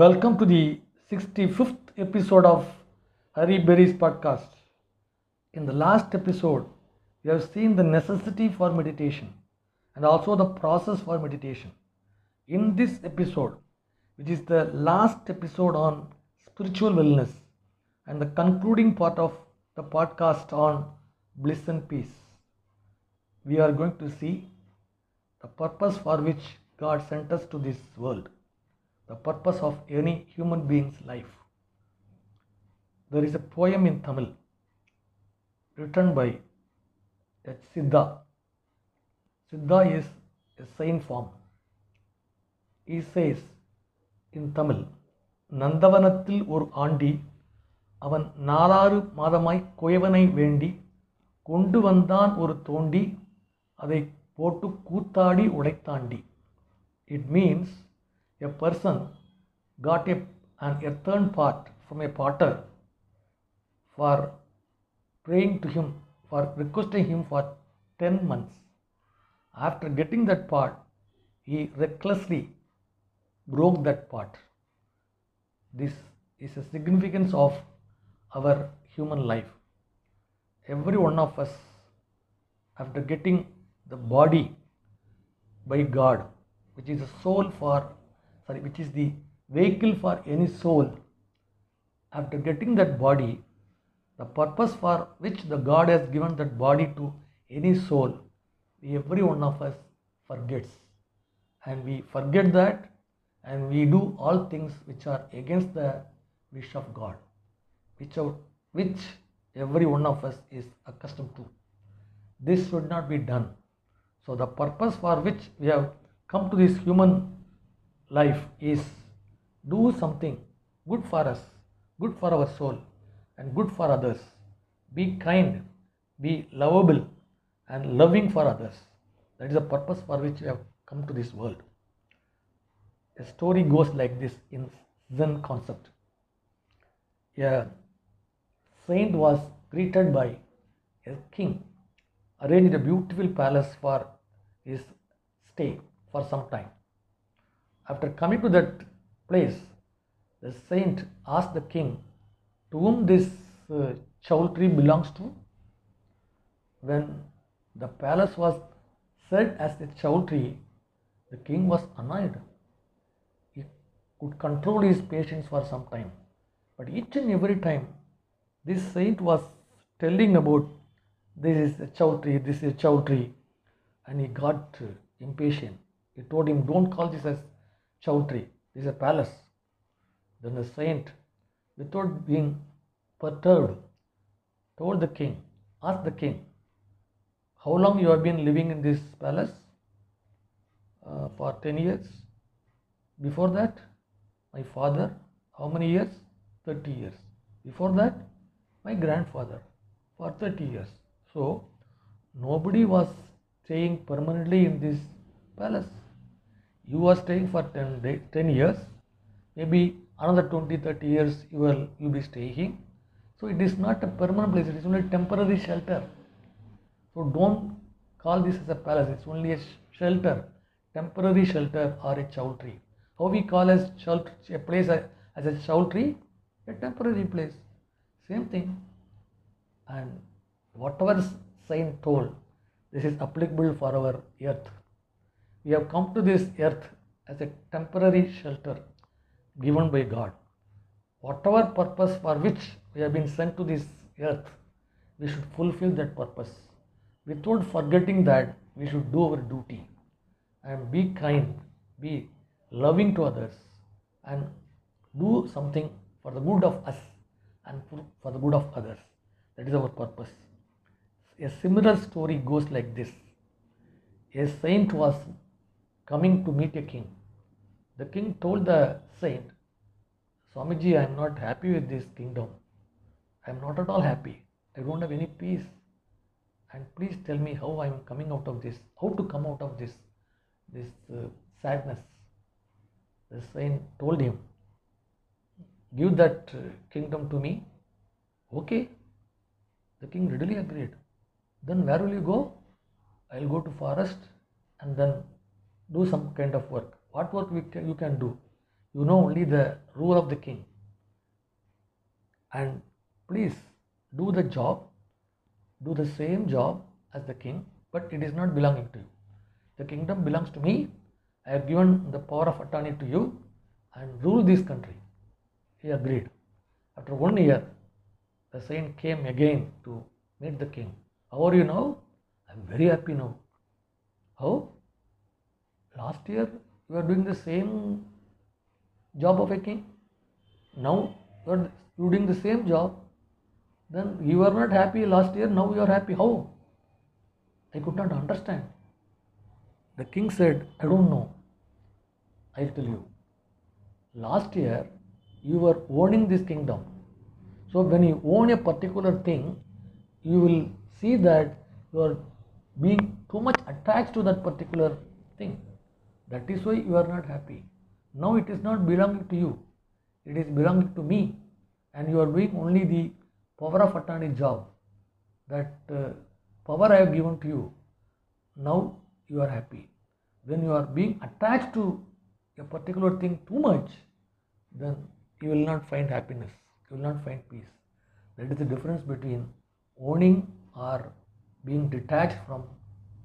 Welcome to the 65th episode of Hari Berry's podcast. In the last episode, we have seen the necessity for meditation and also the process for meditation. In this episode, which is the last episode on spiritual wellness and the concluding part of the podcast on bliss and peace, we are going to see the purpose for which God sent us to this world the purpose of any human being's life. There is a poem in Tamil written by a Siddha. Siddha is a saint form. He says in Tamil, நந்தவனத்தில் ஒரு aunty அவன் நாலாறு மாதமாய் குயவனை வேண்டி கொண்டு வந்தான் ஒரு தோண்டி அதை போட்டு கூத்தாடி உடைத்தாண்டி it means a person got a, an earthen pot from a potter for praying to him, for requesting him for 10 months. After getting that pot, he recklessly broke that pot. This is a significance of our human life. Every one of us, after getting the body by God, which is a soul for sorry, which is the vehicle for any soul, after getting that body, the purpose for which the God has given that body to any soul, every one of us forgets. And we forget that and we do all things which are against the wish of God, which, which every one of us is accustomed to. This should not be done. So, the purpose for which we have come to this human life is do something good for us, good for our soul, and good for others. Be kind, be lovable, and loving for others. That is the purpose for which we have come to this world. A story goes like this in Zen concept. A saint was greeted by a king, arranged a beautiful palace for his stay for some time. After coming to that place, the saint asked the king to whom this uh, belongs to. When the palace was said as a choultry, the king was annoyed. He could control his patience for some time. But each and every time, this saint was telling about this is a choultry, this is a choultry, and he got impatient. He told him, Don't call this as choultry, is a palace. Then the saint, without being perturbed, told the king, asked the king, How long you have been living in this palace? Uh, for 10 years. Before that, my father, how many years? 30 years. Before that, my grandfather, for 30 years. So, nobody was staying permanently in this palace you are staying for 10, day, 10 years. Maybe another 20 30 years you will you be staying. So it is not a permanent place it is only temporary shelter. So don't call this as a palace it's only a shelter temporary shelter or a choultry how we call as a place as a choultry a temporary place same thing. And whatever saint told this is applicable for our earth we have come to this earth as a temporary shelter given by God. Whatever purpose for which we have been sent to this earth, we should fulfill that purpose. Without forgetting that, we should do our duty and be kind, be loving to others, and do something for the good of us and for the good of others. That is our purpose. A similar story goes like this. A saint was coming to meet a king. The king told the saint, Swamiji, I am not happy with this kingdom. I am not at all happy. I don't have any peace. And please tell me how I am coming out of this, how to come out of this, this uh, sadness. The saint told him, Give that uh, kingdom to me. Okay. The king readily agreed. Then where will you go? I'll go to forest and then do some kind of work. What work can, you can do? you know only the rule of the king. And please do the job, do the same job as the king, but it is not belonging to you. The kingdom belongs to me. I have given the power of attorney to you and rule this country. He agreed. After one year, the saint came again to meet the king. How are you now? I'm very happy now. How? Last year you are doing the same job of a king. Now you are doing the same job. Then you were not happy last year, now you are happy. How? I could not understand. The king said, I don't know. I'll tell you. Last year you were owning this kingdom. So when you own a particular thing, you will see that you are being too much attached to that particular thing. That is why you are not happy. Now it is not belonging to you, it is belonging to me, and you are doing only the power of attorney job. That uh, power I have given to you. Now you are happy. When you are being attached to a particular thing too much, then you will not find happiness, you will not find peace. That is the difference between owning or being detached from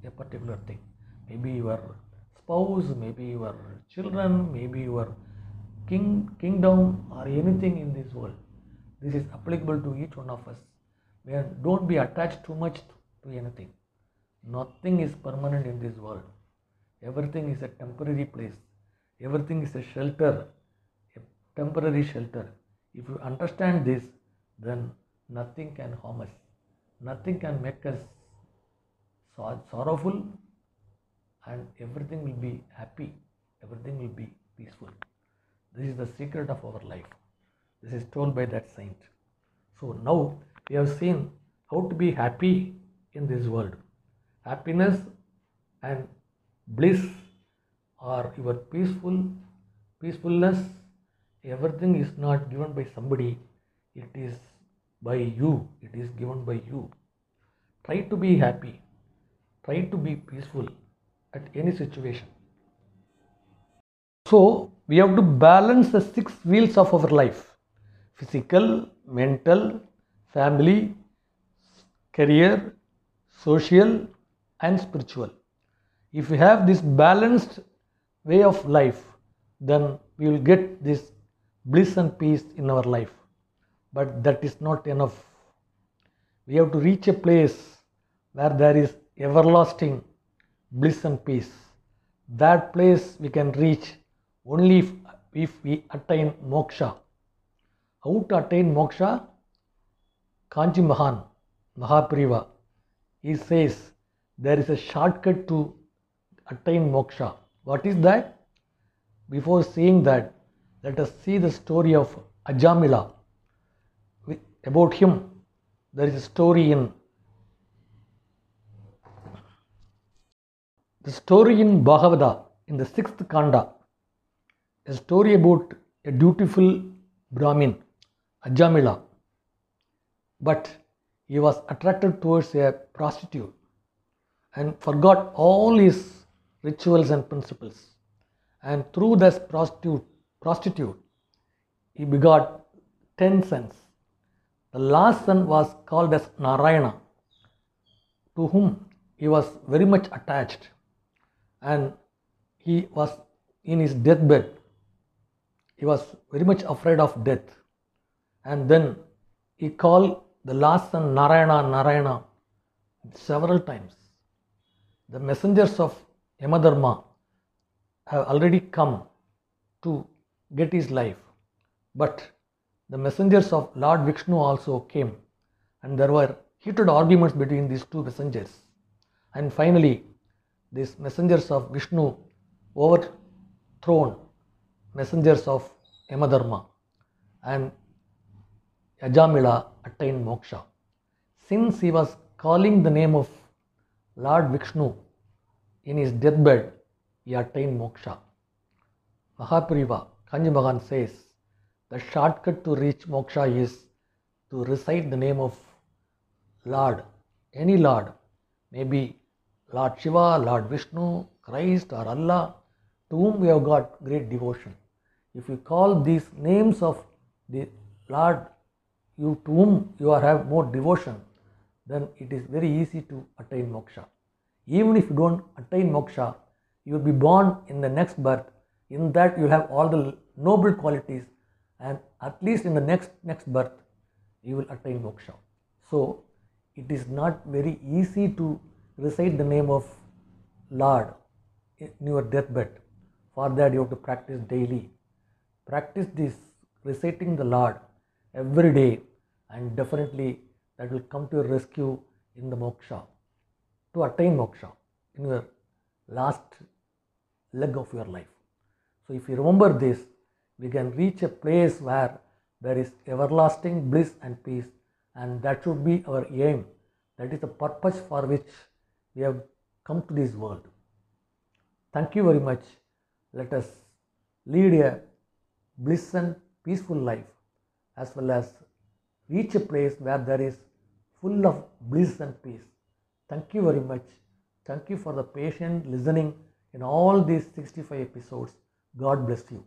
a particular thing. Maybe your spouse, maybe your children, maybe your king, kingdom, or anything in this world. This is applicable to each one of us. Don't be attached too much to anything. Nothing is permanent in this world. Everything is a temporary place. Everything is a shelter, a temporary shelter. If you understand this, then nothing can harm us. Nothing can make us sorrowful and everything will be happy. Everything will be peaceful. This is the secret of our life. This is told by that saint. So now we have seen how to be happy in this world. Happiness and bliss are your peaceful peacefulness. Everything is not given by somebody, it is by you, it is given by you. Try to be happy, try to be peaceful at any situation. So, we have to balance the six wheels of our life physical, mental, family, career, social, and spiritual. If we have this balanced way of life, then we will get this bliss and peace in our life. But that is not enough. We have to reach a place where there is everlasting bliss and peace. That place we can reach only if, if we attain moksha. How to attain moksha? Kanchi Mahan, Mahaperiyava, he says there is a shortcut to attain moksha. What is that? Before seeing that, let us see the story of Ajamila. About him, there is a story in the story in Bhagavata in the sixth kanda, a story about a dutiful Brahmin, Ajamila, but he was attracted towards a prostitute and forgot all his rituals and principles. And through this prostitute, prostitute, he begot ten sons. The last son was called as Narayana, to whom he was very much attached, and he was in his deathbed. He was very much afraid of death, and then he called the last son Narayana, Narayana several times. The messengers of Yamadharma have already come to get his life, but the messengers of Lord Vishnu also came, and there were heated arguments between these two messengers. And finally, these messengers of Vishnu overthrown messengers of Yamadharma, and Ajamila attained moksha. Since he was calling the name of Lord Vishnu in his deathbed, he attained moksha. Mahaperiyava, Kanchi Mahan says, the shortcut to reach moksha is to recite the name of Lord, any Lord, maybe Lord Shiva, Lord Vishnu, Christ, or Allah, to whom we have got great devotion. if you call these names of the Lord you to whom you have more devotion, then it is very easy to attain moksha. Even if you don't attain moksha, you will be born in the next birth. In that you will have all the noble qualities, and at least in the next next birth, you will attain moksha. So it is not very easy to recite the name of Lord in your deathbed. For that, you have to practice daily. Practice this reciting the Lord every day, and definitely that will come to your rescue in the moksha to attain moksha in your last leg of your life. So, if you remember this, we can reach a place where there is everlasting bliss and peace, and that should be our aim. That is the purpose for which we have come to this world. Thank you very much. Let us lead a bliss and peaceful life as well as reach a place where there is full of bliss and peace. Thank you very much. Thank you for the patient listening in all these 65 episodes. God bless you.